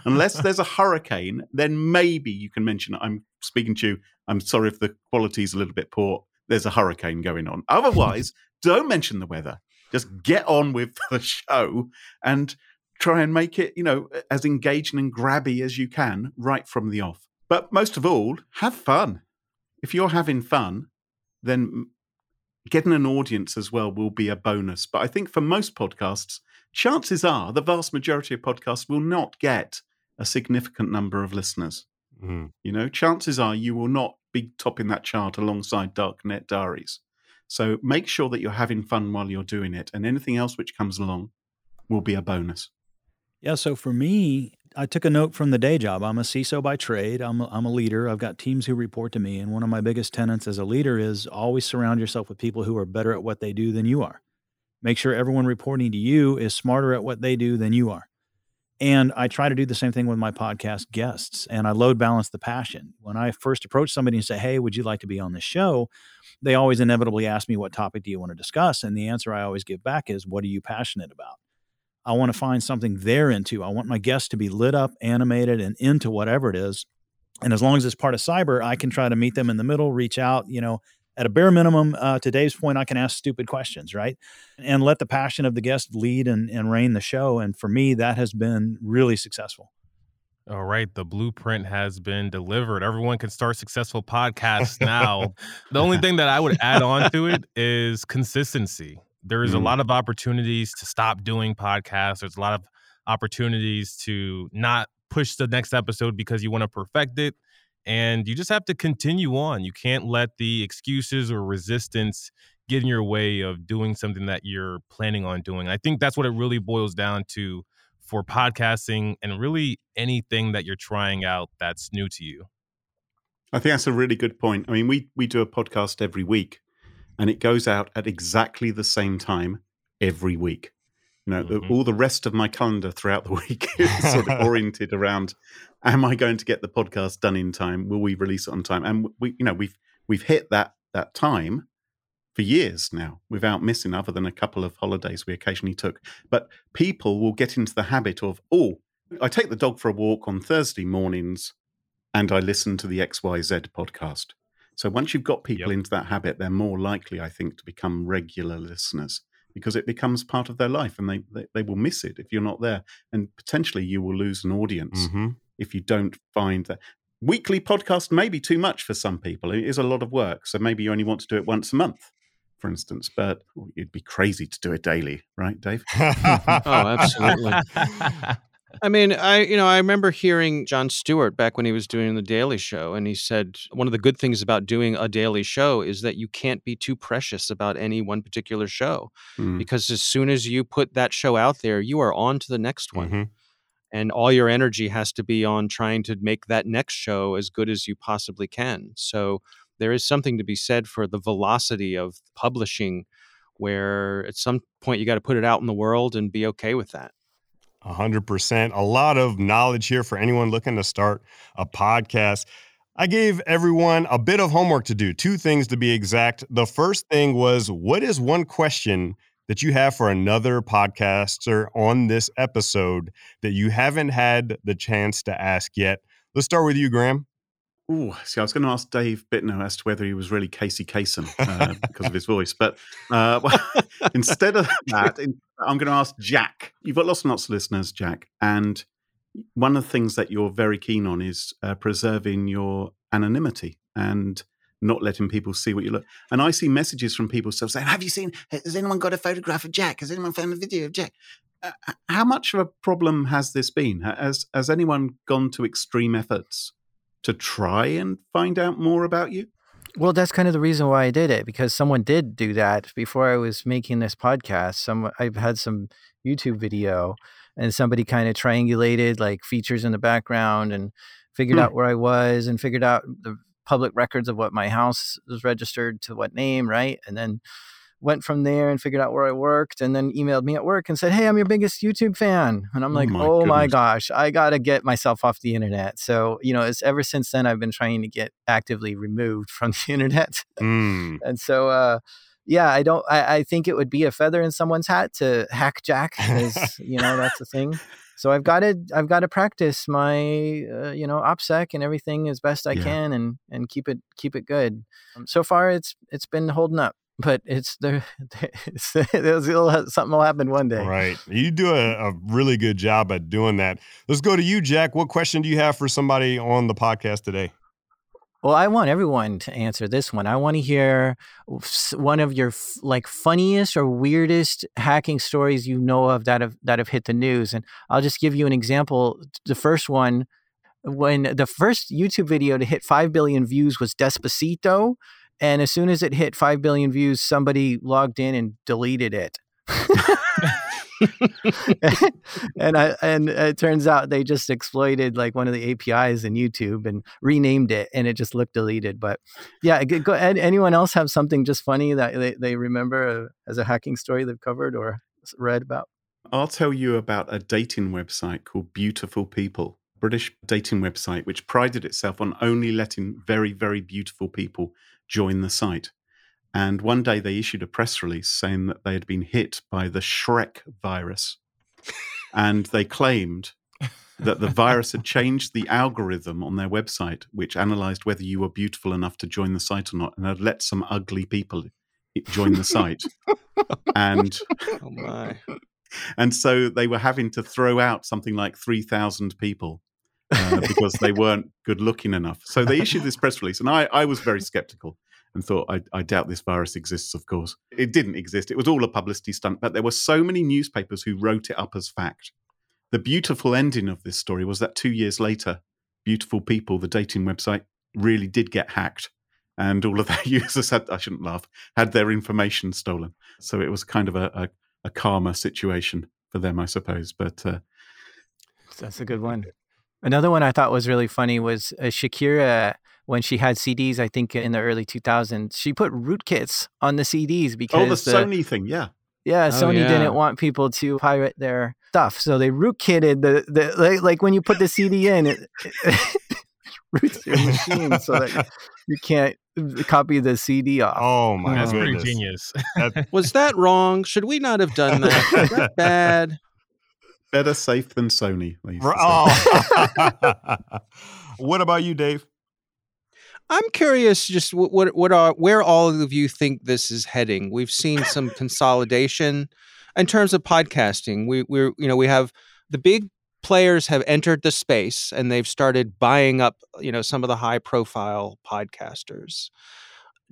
Unless there's a hurricane, then maybe you can mention, I'm speaking to you. I'm sorry if the quality is a little bit poor. There's a hurricane going on. Otherwise, don't mention the weather. Just get on with the show and try and make it, you know, as engaging and grabby as you can right from the off. But most of all, have fun. If you're having fun, then getting an audience as well will be a bonus. But I think for most podcasts, chances are the vast majority of podcasts will not get a significant number of listeners. Mhm. You know, chances are you will not be topping that chart alongside Darknet Diaries. So make sure that you're having fun while you're doing it, and anything else which comes along will be a bonus. Yeah. So for me, I took a note from the day job. I'm a CISO by trade. I'm a, I'm a leader. I've got teams who report to me. And one of my biggest tenets as a leader is always surround yourself with people who are better at what they do than you are. Make sure everyone reporting to you is smarter at what they do than you are. And I try to do the same thing with my podcast guests. And I load balance the passion. When I first approach somebody and say, Hey, would you like to be on the show? They always inevitably ask me, What topic do you want to discuss? And the answer I always give back is, What are you passionate about? I want to find something they're into. I want my guests to be lit up, animated, and into whatever it is. And as long as it's part of cyber, I can try to meet them in the middle, reach out, you know, at a bare minimum, uh, to Dave's point, I can ask stupid questions, right? And let the passion of the guest lead and, and reign the show. And for me, that has been really successful. All right, the blueprint has been delivered. Everyone can start successful podcasts now. the only thing that I would add on to it is consistency. There's a Mm. lot of opportunities to stop doing podcasts. There's a lot of opportunities to not push the next episode because you want to perfect it. And you just have to continue on. You can't let the excuses or resistance get in your way of doing something that you're planning on doing. I think that's what it really boils down to for podcasting and really anything that you're trying out that's new to you. I think that's a really good point. I mean, we we do a podcast every week, and it goes out at exactly the same time every week. You know, the- Mhm. all the rest of my calendar throughout the week is sort of oriented around: Am I going to get the podcast done in time? Will we release it on time? And we, you know, we've we've hit that that time for years now without missing, other than a couple of holidays we occasionally took. But people will get into the habit of, oh, I take the dog for a walk on Thursday mornings and I listen to the XYZ podcast. So once you've got people Yep. into that habit, they're more likely, I think, to become regular listeners because it becomes part of their life and they, they, they will miss it if you're not there. And potentially you will lose an audience Mhm. if you don't find that. Weekly podcast may be too much for some people. It is a lot of work. So maybe you only want to do it once a month, for instance. But you'd be crazy to do it daily, right, Dave? Oh, absolutely. I mean, I you know, I remember hearing Jon Stewart back when he was doing the Daily Show, and he said one of the good things about doing a daily show is that you can't be too precious about any one particular show, Mm. because as soon as you put that show out there, you are on to the next one, Mhm. and all your energy has to be on trying to make that next show as good as you possibly can. So there is something to be said for the velocity of publishing, where at some point you got to put it out in the world and be okay with that. A hundred percent. A lot of knowledge here for anyone looking to start a podcast. I gave everyone a bit of homework to do, two things to be exact. The first thing was what is one question that you have for another podcaster on this episode that you haven't had the chance to ask yet? Let's start with you, Graham. Oh, see, I was going to ask Dave Bittner as to whether he was really Casey Kasem uh, because of his voice, but uh, well, instead of that, I'm going to ask Jack. You've got lots and lots of listeners, Jack, and one of the things that you're very keen on is uh, preserving your anonymity and not letting people see what you look. And I see messages from people still saying, "Have you seen? Has anyone got a photograph of Jack? Has anyone found a video of Jack?" Uh, how much of a problem has this been? Has has anyone gone to extreme efforts to try and find out more about you? Well, that's kind of the reason why I did it because someone did do that before I was making this podcast. Some I've had some YouTube video and somebody kind of triangulated like features in the background and figured hmm. out where I was and figured out the public records of what my house was registered to what name, right? And then went from there and figured out where I worked and then emailed me at work and said, Hey, I'm your biggest YouTube fan. And I'm like, Oh my, oh my gosh, I got to get myself off the internet. So, you know, it's ever since then I've been trying to get actively removed from the internet. Mm. and so, uh, yeah, I don't, I, I think it would be a feather in someone's hat to hack Jack because, you know, that's the thing. So I've got to, I've got to practice my, uh, you know, OPSEC and everything as best I yeah. can and, and keep it, keep it good. Um, so far it's, it's been holding up but it's there. It's, something will happen one day. Right. You do a, a, really good job at doing that. Let's go to you, Jack. What question do you have for somebody on the podcast today? Well, I want everyone to answer this one. I want to hear one of your like funniest or weirdest hacking stories you know of that have that have hit the news. And I'll just give you an example. The first one, when the first YouTube video to hit five billion views was Despacito, and as soon as it hit 5 billion views somebody logged in and deleted it and I, and it turns out they just exploited like one of the APIs in YouTube and renamed it, and it just looked deleted. But yeah, go, anyone else have something just funny that they, they remember uh, as a hacking story they've covered or read about? I'll tell you about a dating website called Beautiful People. British dating website which prided itself on only letting very very beautiful people join the site. And one day they issued a press release saying that they had been hit by the Shrek virus. and they claimed that the virus had changed the algorithm on their website, which analyzed whether you were beautiful enough to join the site or not, and had let some ugly people join the site. and oh my. And so they were having to throw out something like 3,000 people uh, because they weren't good looking enough. So they issued this press release, and I, I was very skeptical and thought, I, I, doubt this virus exists, of course. It didn't exist. It was all a publicity stunt, but there were so many newspapers who wrote it up as fact. The beautiful ending of this story was that two years later, Beautiful People, the dating website, really did get hacked. And all of their users had, I shouldn't laugh, had their information stolen. So it was kind of a, a, a karma situation for them, I suppose. But uh, that's a good one. Another one I thought was really funny was uh, Shakira when she had CDs. I think in the early 2000s, she put rootkits on the CDs because oh, the, the Sony thing, yeah, yeah. Oh, Sony yeah. didn't want people to pirate their stuff, so they rootkitted the the like, like when you put the CD in, it, it roots your machine so that you can't copy the CD off. Oh my, god, that's goodness. pretty genius. Was that wrong? Should we not have done that? Was that bad? Better safe than Sony. Oh. what about you, Dave? I'm curious, just what, what what are where all of you think this is heading? We've seen some consolidation in terms of podcasting. We we're you know we have the big players have entered the space and they've started buying up you know some of the high profile podcasters.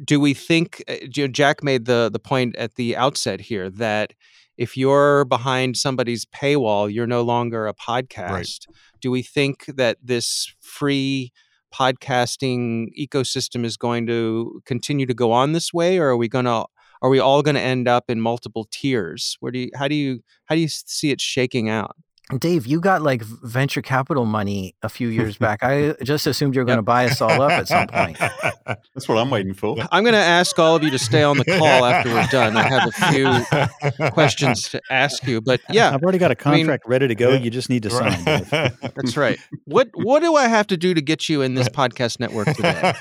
Do we think uh, Jack made the the point at the outset here that if you're behind somebody's paywall, you're no longer a podcast. Right. Do we think that this free podcasting ecosystem is going to continue to go on this way, or are we going to are we all going to end up in multiple tiers? Where do you how do you how do you see it shaking out? Dave, you got like venture capital money a few years back. I just assumed you were going to buy us all up at some point. That's what I'm waiting for. I'm going to ask all of you to stay on the call after we're done. I have a few questions to ask you, but yeah, I've already got a contract I mean, ready to go. You just need to sign. That's right. What What do I have to do to get you in this podcast network today?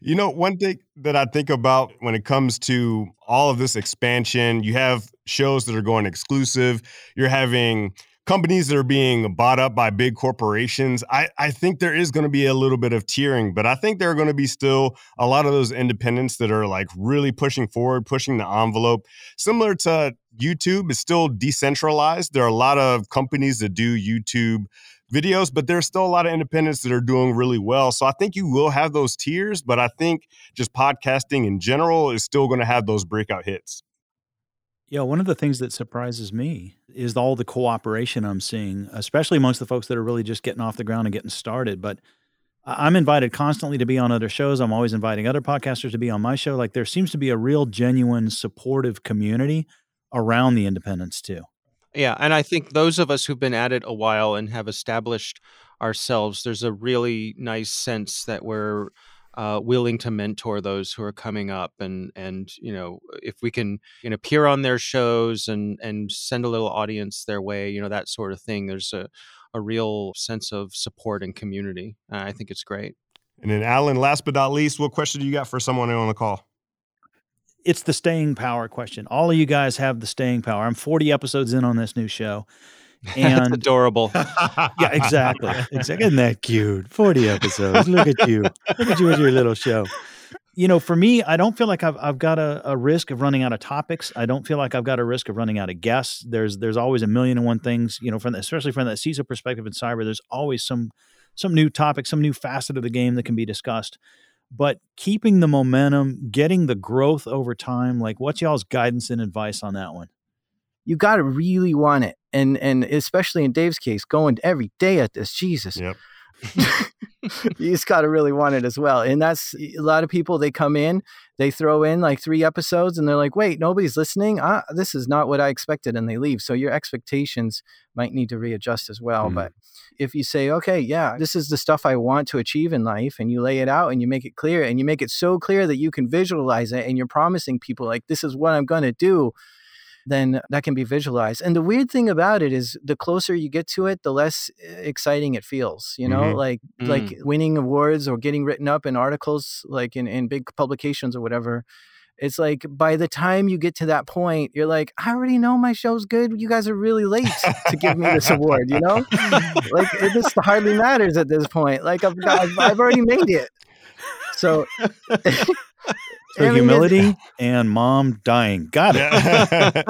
You know, one thing that I think about when it comes to all of this expansion, you have shows that are going exclusive. You're having companies that are being bought up by big corporations, I, I think there is going to be a little bit of tiering, but I think there are going to be still a lot of those independents that are like really pushing forward, pushing the envelope. Similar to YouTube, it's still decentralized. There are a lot of companies that do YouTube videos, but there's still a lot of independents that are doing really well. So I think you will have those tiers, but I think just podcasting in general is still going to have those breakout hits. Yeah, one of the things that surprises me is all the cooperation I'm seeing, especially amongst the folks that are really just getting off the ground and getting started. But I'm invited constantly to be on other shows. I'm always inviting other podcasters to be on my show. Like there seems to be a real, genuine, supportive community around the independents too. Yeah, and I think those of us who've been at it a while and have established ourselves, there's a really nice sense that we're uh, willing to mentor those who are coming up, and and you know if we can you know appear on their shows and and send a little audience their way, you know that sort of thing. There's a a real sense of support and community. Uh, I think it's great. And then Alan, last but not least, what question do you got for someone on the call? it's the staying power question. All of you guys have the staying power. I'm 40 episodes in on this new show. And That's adorable. yeah, exactly. Exactly. Isn't that cute? 40 episodes. Look at you. Look at you with your little show. You know, for me, I don't feel like I've, I've got a, a risk of running out of topics. I don't feel like I've got a risk of running out of guests. There's there's always a million and one things, you know, from the, especially from that CISO perspective in cyber, there's always some some new topic, some new facet of the game that can be discussed but keeping the momentum, getting the growth over time. Like, what's y'all's guidance and advice on that one? You got to really want it, and and especially in Dave's case, going every day at this. Jesus, yep. you just got to really want it as well. And that's a lot of people, they come in, they throw in like three episodes and they're like, wait, nobody's listening. Ah, this is not what I expected. And they leave. So your expectations might need to readjust as well. Mm. But if you say, okay, yeah, this is the stuff I want to achieve in life, and you lay it out and you make it clear and you make it so clear that you can visualize it and you're promising people, like, this is what I'm going to do, then that can be visualized. And the weird thing about it is the closer you get to it, the less eh, exciting it feels, you know, mm-hmm. like, mm. like winning awards or getting written up in articles, like in, in big publications or whatever it's like by the time you get to that point, you're like, I already know my show's good. You guys are really late to give me this award, you know? like it just hardly matters at this point. Like I've, I've, I've already made it. So So I mean, humility and mom dying. Got it.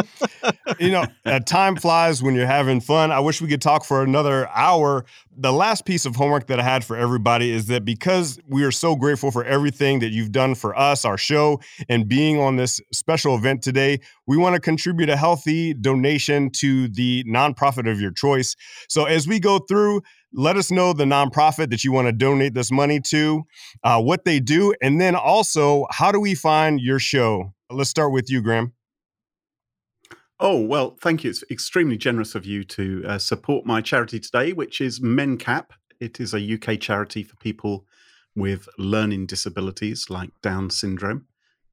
you know, uh, time flies when you're having fun. I wish we could talk for another hour. The last piece of homework that I had for everybody is that because we are so grateful for everything that you've done for us, our show, and being on this special event today, we want to contribute a healthy donation to the nonprofit of your choice. So as we go through, let us know the nonprofit that you want to donate this money to, uh, what they do, and then also how do we find your show? Let's start with you, Graham. Oh, well, thank you. It's extremely generous of you to uh, support my charity today, which is MenCap. It is a UK charity for people with learning disabilities like Down syndrome.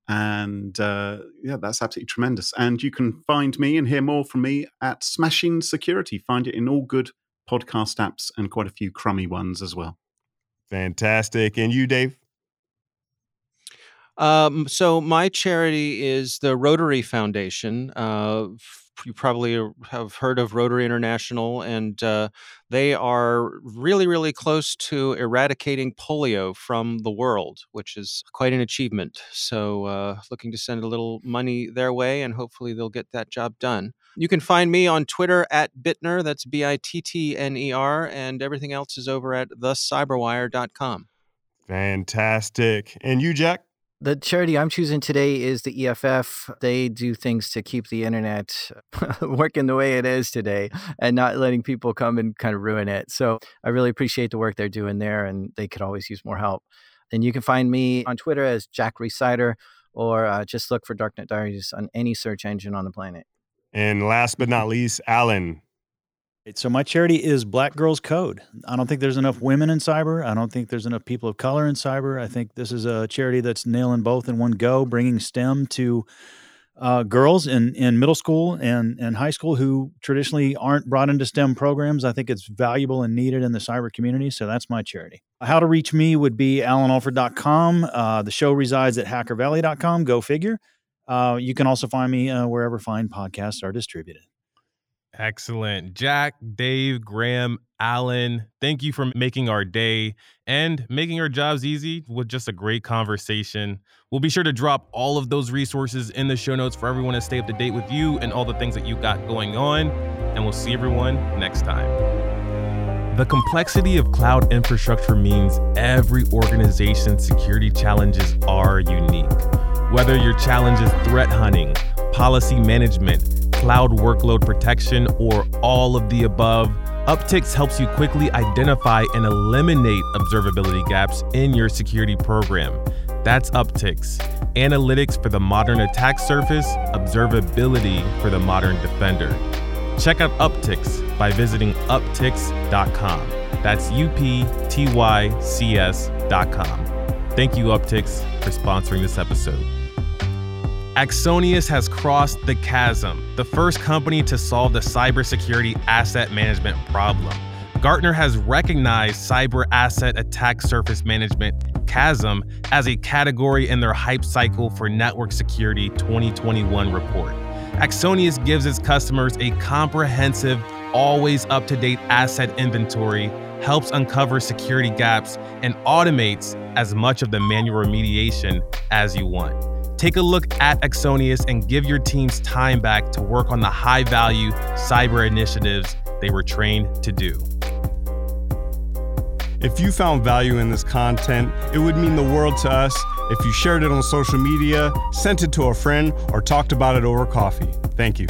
And uh, yeah, that's absolutely tremendous. And you can find me and hear more from me at Smashing Security. Find it in all good podcast apps and quite a few crummy ones as well. Fantastic. And you, Dave? Um, so my charity is the Rotary Foundation. Uh, you probably have heard of Rotary International, and uh, they are really, really close to eradicating polio from the world, which is quite an achievement. So, uh, looking to send a little money their way, and hopefully they'll get that job done. You can find me on Twitter at Bittner, that's B I T T N E R, and everything else is over at thecyberwire.com. Fantastic. And you, Jack? The charity I'm choosing today is the EFF. They do things to keep the internet working the way it is today and not letting people come and kind of ruin it. So I really appreciate the work they're doing there, and they could always use more help. And you can find me on Twitter as Jack Rhysider, or uh, just look for Darknet Diaries on any search engine on the planet. And last but not least, Alan, so my charity is Black Girls Code. I don't think there's enough women in cyber. I don't think there's enough people of color in cyber. I think this is a charity that's nailing both in one go, bringing STEM to uh, girls in, in middle school and, and high school who traditionally aren't brought into STEM programs. I think it's valuable and needed in the cyber community. So that's my charity. How to reach me would be alanalford.com. Uh, the show resides at hackervalley.com. Go figure. Uh, you can also find me uh, wherever fine podcasts are distributed. Excellent. Jack, Dave, Graham, Alan, thank you for making our day and making our jobs easy with just a great conversation. We'll be sure to drop all of those resources in the show notes for everyone to stay up to date with you and all the things that you got going on. And we'll see everyone next time. The complexity of cloud infrastructure means every organization's security challenges are unique. Whether your challenge is threat hunting, policy management, cloud workload protection, or all of the above, Uptycs helps you quickly identify and eliminate observability gaps in your security program. That's Uptycs, Analytics for the modern attack surface, observability for the modern defender. Check out Uptycs by visiting uptycs.com. That's U P T Y C S.com. Thank you, Uptycs, for sponsoring this episode. Axonius has crossed the chasm, the first company to solve the cybersecurity asset management problem. Gartner has recognized cyber asset attack surface management CAASM as a category in their hype cycle for network security 2021 report. Axonius gives its customers a comprehensive, always up to date asset inventory, helps uncover security gaps, and automates as much of the manual remediation as you want. Take a look at Axonius and give your teams time back to work on the high value cyber initiatives they were trained to do. If you found value in this content, it would mean the world to us if you shared it on social media, sent it to a friend, or talked about it over coffee. Thank you.